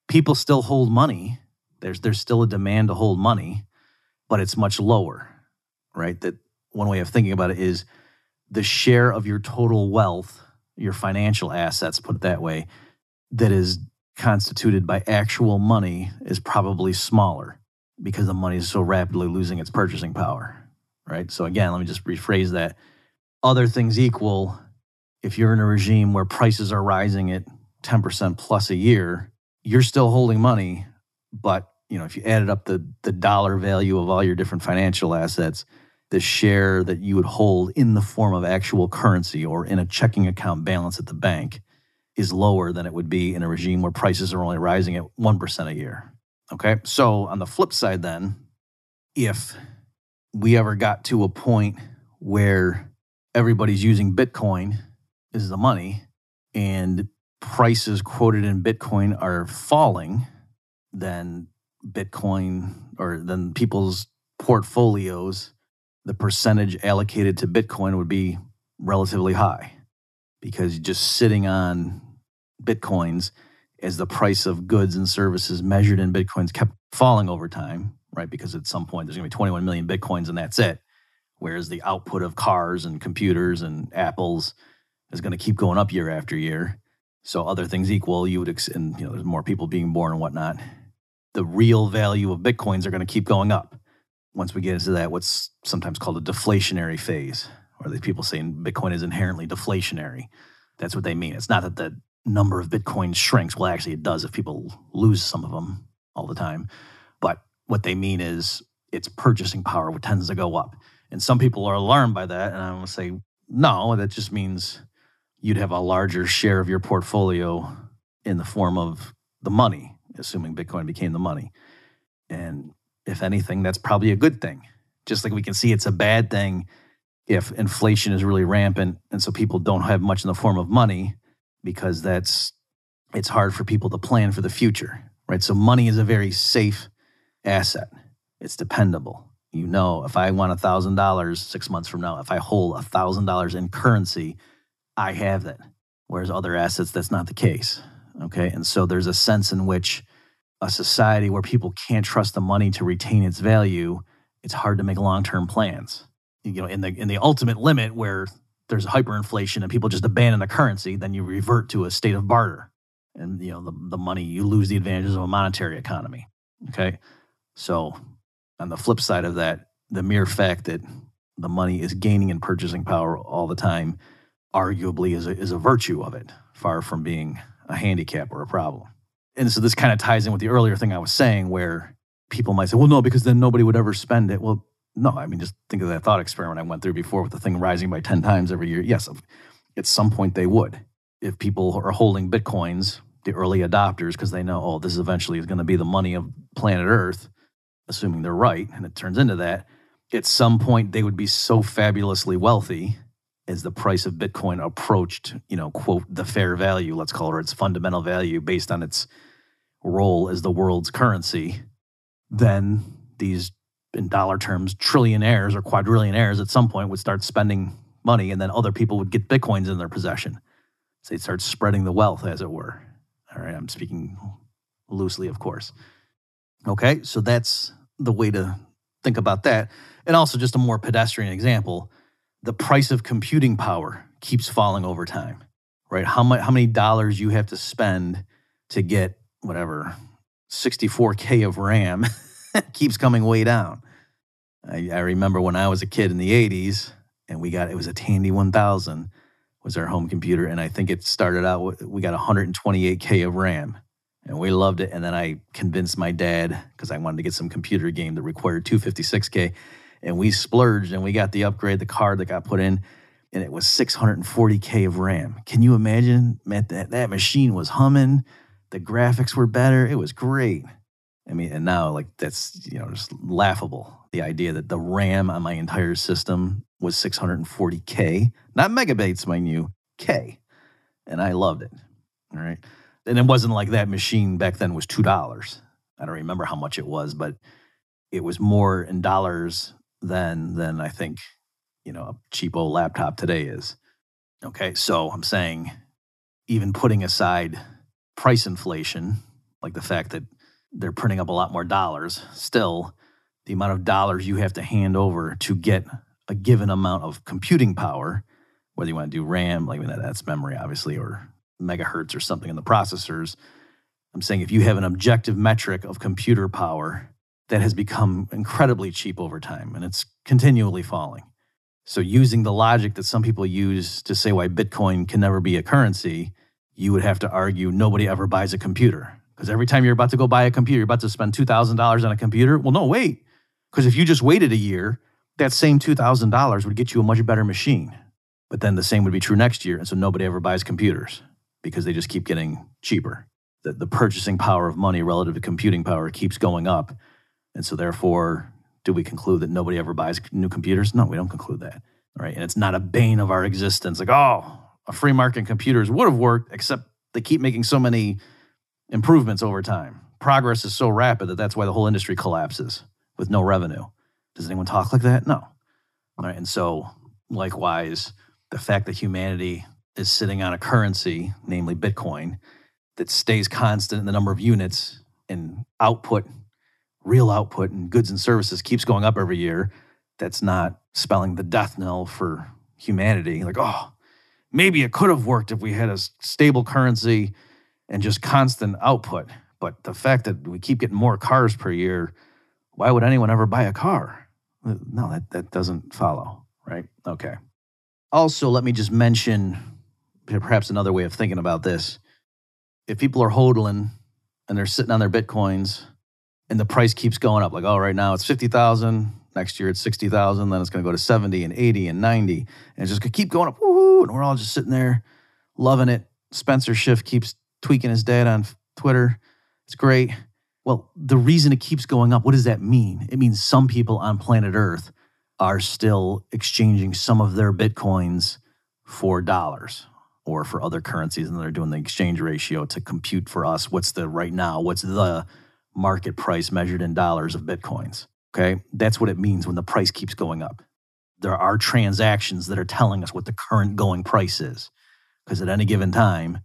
People still hold money. There's there's still a demand to hold money, but it's much lower, right? That one way of thinking about it is the share of your total wealth, your financial assets, put it that way, that is constituted by actual money is probably smaller because the money is so rapidly losing its purchasing power, right? So again, let me just rephrase that. Other things equal, if you're in a regime where prices are rising at 10% plus a year, you're still holding money, but you know, if you added up the the dollar value of all your different financial assets, the share that you would hold in the form of actual currency or in a checking account balance at the bank is lower than it would be in a regime where prices are only rising at 1% a year. Okay. So, on the flip side, then, if we ever got to a point where everybody's using Bitcoin as the money and prices quoted in Bitcoin are falling, then Bitcoin or then people's portfolios, the percentage allocated to Bitcoin would be relatively high because just sitting on Bitcoins as the price of goods and services measured in bitcoins kept falling over time, right? Because at some point there's going to be 21 million bitcoins and that's it. Whereas the output of cars and computers and apples is going to keep going up year after year. So other things equal, you would, ex- and you know, there's more people being born and whatnot. The real value of bitcoins are going to keep going up. Once we get into that, what's sometimes called a deflationary phase, or the people saying Bitcoin is inherently deflationary. That's what they mean. It's not that the number of Bitcoin shrinks. Well, actually, it does if people lose some of them all the time. But what they mean is its purchasing power tends to go up. And some people are alarmed by that. And going to say, no, that just means you'd have a larger share of your portfolio in the form of the money, assuming Bitcoin became the money. And if anything, that's probably a good thing. Just like we can see it's a bad thing if inflation is really rampant and so people don't have much in the form of money because that's it's hard for people to plan for the future, right? So money is a very safe asset. It's dependable. You know, if I want a thousand dollars six months from now, if I hold a thousand dollars in currency, I have that. Whereas other assets, that's not the case. Okay. And so there's a sense in which a society where people can't trust the money to retain its value, it's hard to make long-term plans. You know, in the in the ultimate limit where there's hyperinflation and people just abandon the currency, then you revert to a state of barter. And you know, the, the money, you lose the advantages of a monetary economy. Okay. So on the flip side of that, the mere fact that the money is gaining in purchasing power all the time arguably is a, is a virtue of it, far from being a handicap or a problem. And so this kind of ties in with the earlier thing I was saying, where people might say, well, no, because then nobody would ever spend it. Well, no, I mean, just think of that thought experiment I went through before with the thing rising by 10 times every year. Yes, at some point they would. If people are holding Bitcoins, the early adopters, because they know, oh, this eventually is going to be the money of planet Earth, assuming they're right, and it turns into that, at some point they would be so fabulously wealthy as the price of Bitcoin approached, you know, quote, the fair value, let's call it, its fundamental value based on its role as the world's currency, then these in dollar terms, trillionaires or quadrillionaires at some point would start spending money, and then other people would get bitcoins in their possession. So they'd start spreading the wealth, as it were. All right, I'm speaking loosely, of course. Okay, so that's the way to think about that. And also, just a more pedestrian example the price of computing power keeps falling over time, right? How, much, how many dollars you have to spend to get whatever 64K of RAM keeps coming way down. I, I remember when I was a kid in the 80s and we got it was a Tandy 1000 was our home computer and I think it started out with, we got 128k of RAM and we loved it and then I convinced my dad cuz I wanted to get some computer game that required 256k and we splurged and we got the upgrade the card that got put in and it was 640k of RAM. Can you imagine man, that that machine was humming, the graphics were better, it was great. I mean, and now like that's you know just laughable. The idea that the RAM on my entire system was 640k, not megabytes, mind you, k, and I loved it. All right, and it wasn't like that machine back then was two dollars. I don't remember how much it was, but it was more in dollars than than I think you know a cheap old laptop today is. Okay, so I'm saying even putting aside price inflation, like the fact that they're printing up a lot more dollars. Still, the amount of dollars you have to hand over to get a given amount of computing power, whether you want to do RAM, like that's memory, obviously, or megahertz or something in the processors. I'm saying if you have an objective metric of computer power that has become incredibly cheap over time and it's continually falling. So, using the logic that some people use to say why Bitcoin can never be a currency, you would have to argue nobody ever buys a computer because every time you're about to go buy a computer, you're about to spend $2,000 on a computer. Well, no, wait. Because if you just waited a year, that same $2,000 would get you a much better machine. But then the same would be true next year. And so nobody ever buys computers because they just keep getting cheaper. The, the purchasing power of money relative to computing power keeps going up. And so therefore, do we conclude that nobody ever buys new computers? No, we don't conclude that. Right. And it's not a bane of our existence. Like, oh, a free market computers would have worked, except they keep making so many improvements over time. Progress is so rapid that that's why the whole industry collapses with no revenue. Does anyone talk like that? No. All right. And so, likewise, the fact that humanity is sitting on a currency, namely Bitcoin, that stays constant in the number of units and output, real output and goods and services keeps going up every year, that's not spelling the death knell for humanity. Like, oh, maybe it could have worked if we had a stable currency and just constant output. But the fact that we keep getting more cars per year, why would anyone ever buy a car? No, that, that doesn't follow, right? Okay. Also, let me just mention perhaps another way of thinking about this. If people are hodling and they're sitting on their bitcoins and the price keeps going up, like, oh, right now it's 50,000, next year it's 60,000, then it's going to go to 70 and 80 and 90, and it's just going to keep going up, woo, and we're all just sitting there loving it. Spencer Schiff keeps tweaking his dad on Twitter. It's great. Well, the reason it keeps going up, what does that mean? It means some people on planet Earth are still exchanging some of their bitcoins for dollars or for other currencies, and they're doing the exchange ratio to compute for us what's the right now, what's the market price measured in dollars of bitcoins. Okay. That's what it means when the price keeps going up. There are transactions that are telling us what the current going price is. Because at any given time,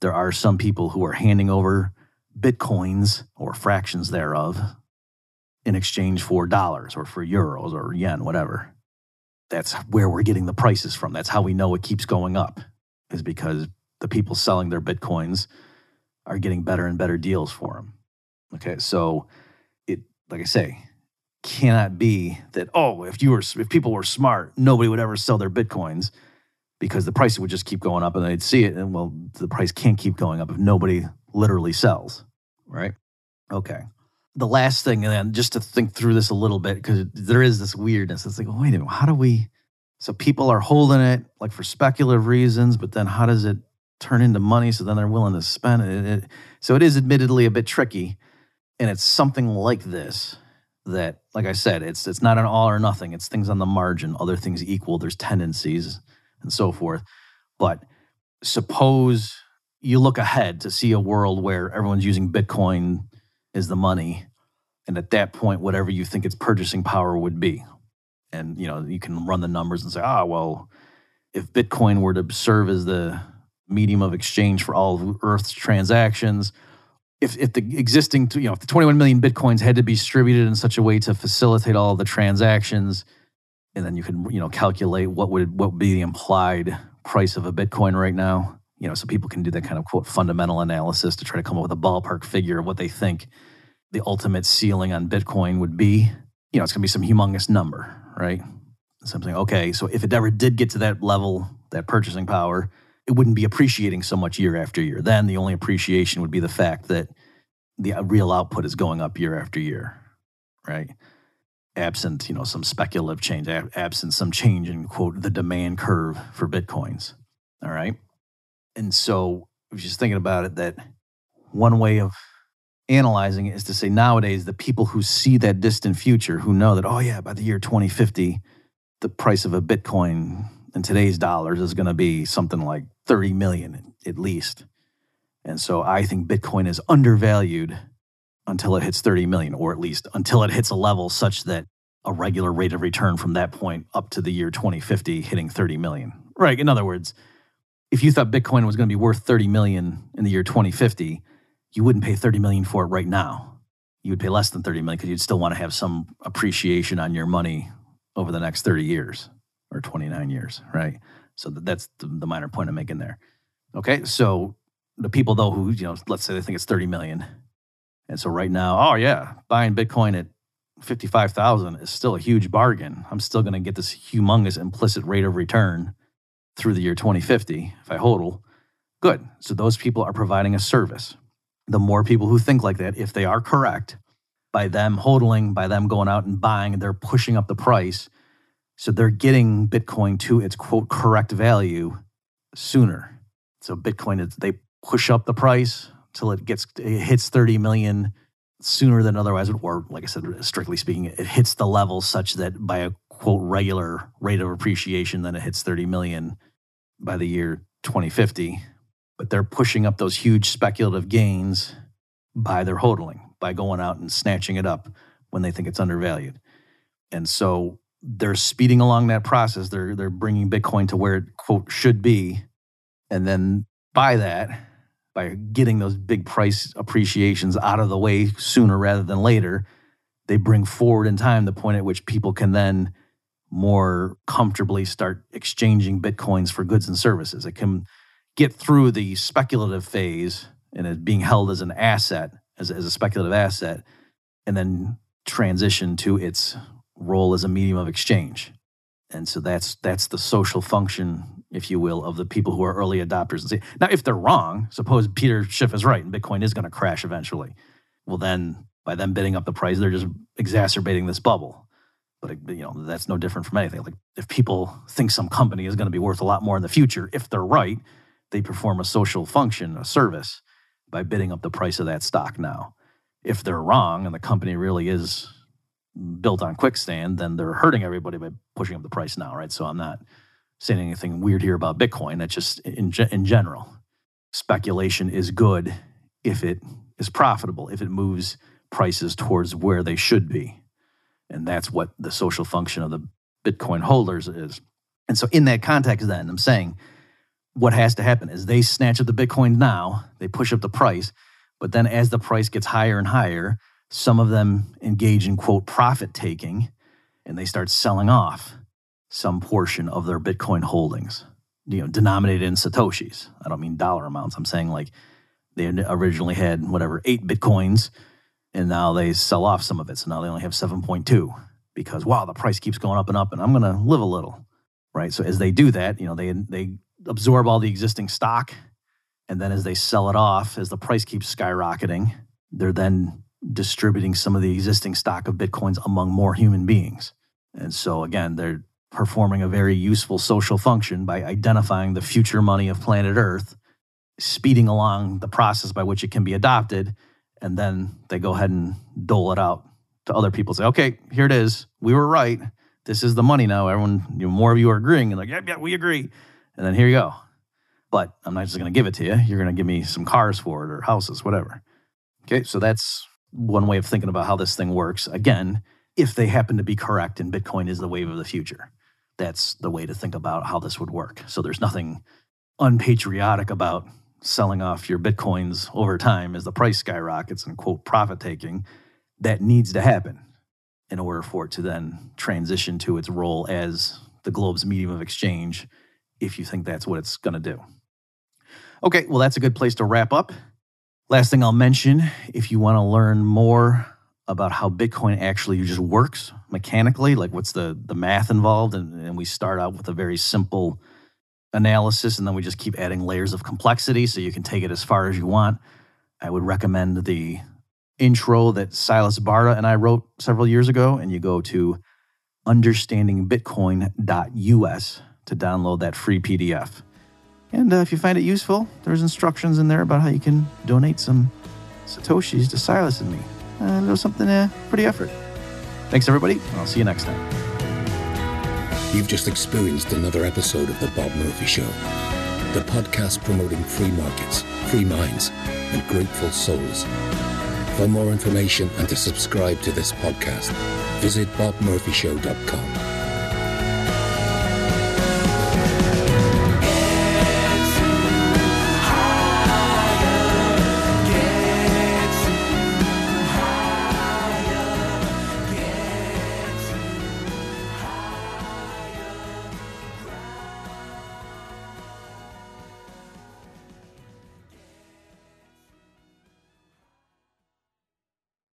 there are some people who are handing over bitcoins or fractions thereof in exchange for dollars or for euros or yen, whatever. That's where we're getting the prices from. That's how we know it keeps going up, is because the people selling their bitcoins are getting better and better deals for them. Okay, so it, like I say, cannot be that oh, if you were if people were smart, nobody would ever sell their bitcoins because the price would just keep going up and they'd see it and well the price can't keep going up if nobody literally sells right? Okay. The last thing and then just to think through this a little bit because there is this weirdness. It's like wait a minute how do we so people are holding it like for speculative reasons but then how does it turn into money? So then they're willing to spend it, it so it is admittedly a bit tricky and it's something like this that like i said it's it's not an all or nothing. It's things on the margin other things equal. There's tendencies and so forth. But suppose you look ahead to see a world where everyone's using Bitcoin as the money. And at that point, whatever you think its purchasing power would be. And you know, you can run the numbers and say, ah, well, if Bitcoin were to serve as the medium of exchange for all of Earth's transactions, if, if the existing, you know, if the 21 million Bitcoins had to be distributed in such a way to facilitate all the transactions, and then you can, you know, calculate what would what would be the implied price of a Bitcoin right now. You know, so people can do that kind of quote fundamental analysis to try to come up with a ballpark figure of what they think the ultimate ceiling on Bitcoin would be. You know, it's going to be some humongous number, right? Something okay. So if it ever did get to that level, that purchasing power, it wouldn't be appreciating so much year after year. Then the only appreciation would be the fact that the real output is going up year after year, right? Absent, you know, some speculative change, absent some change in quote the demand curve for bitcoins. All right, and so I was just thinking about it that one way of analyzing it is to say nowadays the people who see that distant future, who know that oh yeah, by the year 2050, the price of a bitcoin in today's dollars is going to be something like 30 million at least. And so I think Bitcoin is undervalued until it hits 30 million, or at least until it hits a level such that a regular rate of return from that point up to the year 2050 hitting 30 million. Right. In other words, if you thought Bitcoin was going to be worth 30 million in the year 2050, you wouldn't pay 30 million for it right now. You would pay less than 30 million because you'd still want to have some appreciation on your money over the next 30 years or 29 years, right? So that's the, minor point I'm making there. Okay, so the people though who you know, let's say they think it's 30 million, and so right now, oh yeah, buying Bitcoin at 55,000 is still a huge bargain. I'm still going to get this humongous implicit rate of return through the year 2050 if I hodl. Good. So those people are providing a service. The more people who think like that, if they are correct, by them hodling, by them going out and buying, they're pushing up the price so they're getting Bitcoin to its quote correct value sooner. So Bitcoin is they push up the price till it gets it hits 30 million sooner than otherwise or like I said strictly speaking it hits the level such that by a quote regular rate of appreciation then it hits 30 million by the year 2050 but they're pushing up those huge speculative gains by their hodling by going out and snatching it up when they think it's undervalued. And so they're speeding along that process. They're they're bringing Bitcoin to where it quote should be, and then by that, by getting those big price appreciations out of the way sooner rather than later, they bring forward in time the point at which people can then more comfortably start exchanging bitcoins for goods and services. It can get through the speculative phase and it being held as an asset, as, as a speculative asset, and then transition to its role as a medium of exchange. And so that's that's the social function, if you will, of the people who are early adopters. And say, now, if they're wrong, suppose Peter Schiff is right and Bitcoin is going to crash eventually. Well, then by them bidding up the price, they're just exacerbating this bubble. But you know that's no different from anything. Like if people think some company is going to be worth a lot more in the future, if they're right, they perform a social function, a service, by bidding up the price of that stock now. If they're wrong and the company really is built on quicksand, then they're hurting everybody by pushing up the price now, right? So I'm not saying anything weird here about Bitcoin. That's just in, in general. Speculation is good if it is profitable, if it moves prices towards where they should be. And that's what the social function of the Bitcoin holders is. And so, in that context, then, I'm saying what has to happen is they snatch up the Bitcoin now, they push up the price, but then as the price gets higher and higher, some of them engage in, quote, profit taking, and they start selling off some portion of their Bitcoin holdings, you know, denominated in Satoshis. I don't mean dollar amounts. I'm saying like they originally had whatever, eight Bitcoins, and now they sell off some of it. So now they only have 7.2 because, wow, the price keeps going up and up, and I'm going to live a little, right? So as they do that, you know, they, they absorb all the existing stock. And then as they sell it off, as the price keeps skyrocketing, they're then distributing some of the existing stock of Bitcoins among more human beings. And so, again, they're performing a very useful social function by identifying the future money of planet Earth, speeding along the process by which it can be adopted. And then they go ahead and dole it out to other people. Say, okay, here it is. We were right. This is the money now. Everyone, you know, more of you are agreeing and like, yeah, yeah, we agree. And then here you go. But I'm not just going to give it to you. You're going to give me some cars for it or houses, whatever. Okay, so that's one way of thinking about how this thing works. Again, if they happen to be correct and Bitcoin is the wave of the future. That's the way to think about how this would work. So there's nothing unpatriotic about selling off your bitcoins over time as the price skyrockets and quote profit taking. That needs to happen in order for it to then transition to its role as the globe's medium of exchange if you think that's what it's going to do. Okay, well, that's a good place to wrap up. Last thing I'll mention if you want to learn more about how Bitcoin actually just works mechanically, like what's the, the math involved, and, and we start out with a very simple analysis and then we just keep adding layers of complexity so you can take it as far as you want. I would recommend the intro that Silas Barta and I wrote several years ago, and you go to understandingbitcoin.us to download that free PDF. And uh, if you find it useful, there's instructions in there about how you can donate some Satoshis to Silas and me. Uh, a little something uh, the effort. Thanks, everybody. I'll see you next time. You've just experienced another episode of The Bob Murphy Show, the podcast promoting free markets, free minds, and grateful souls. For more information and to subscribe to this podcast, visit bobmurphyshow.com.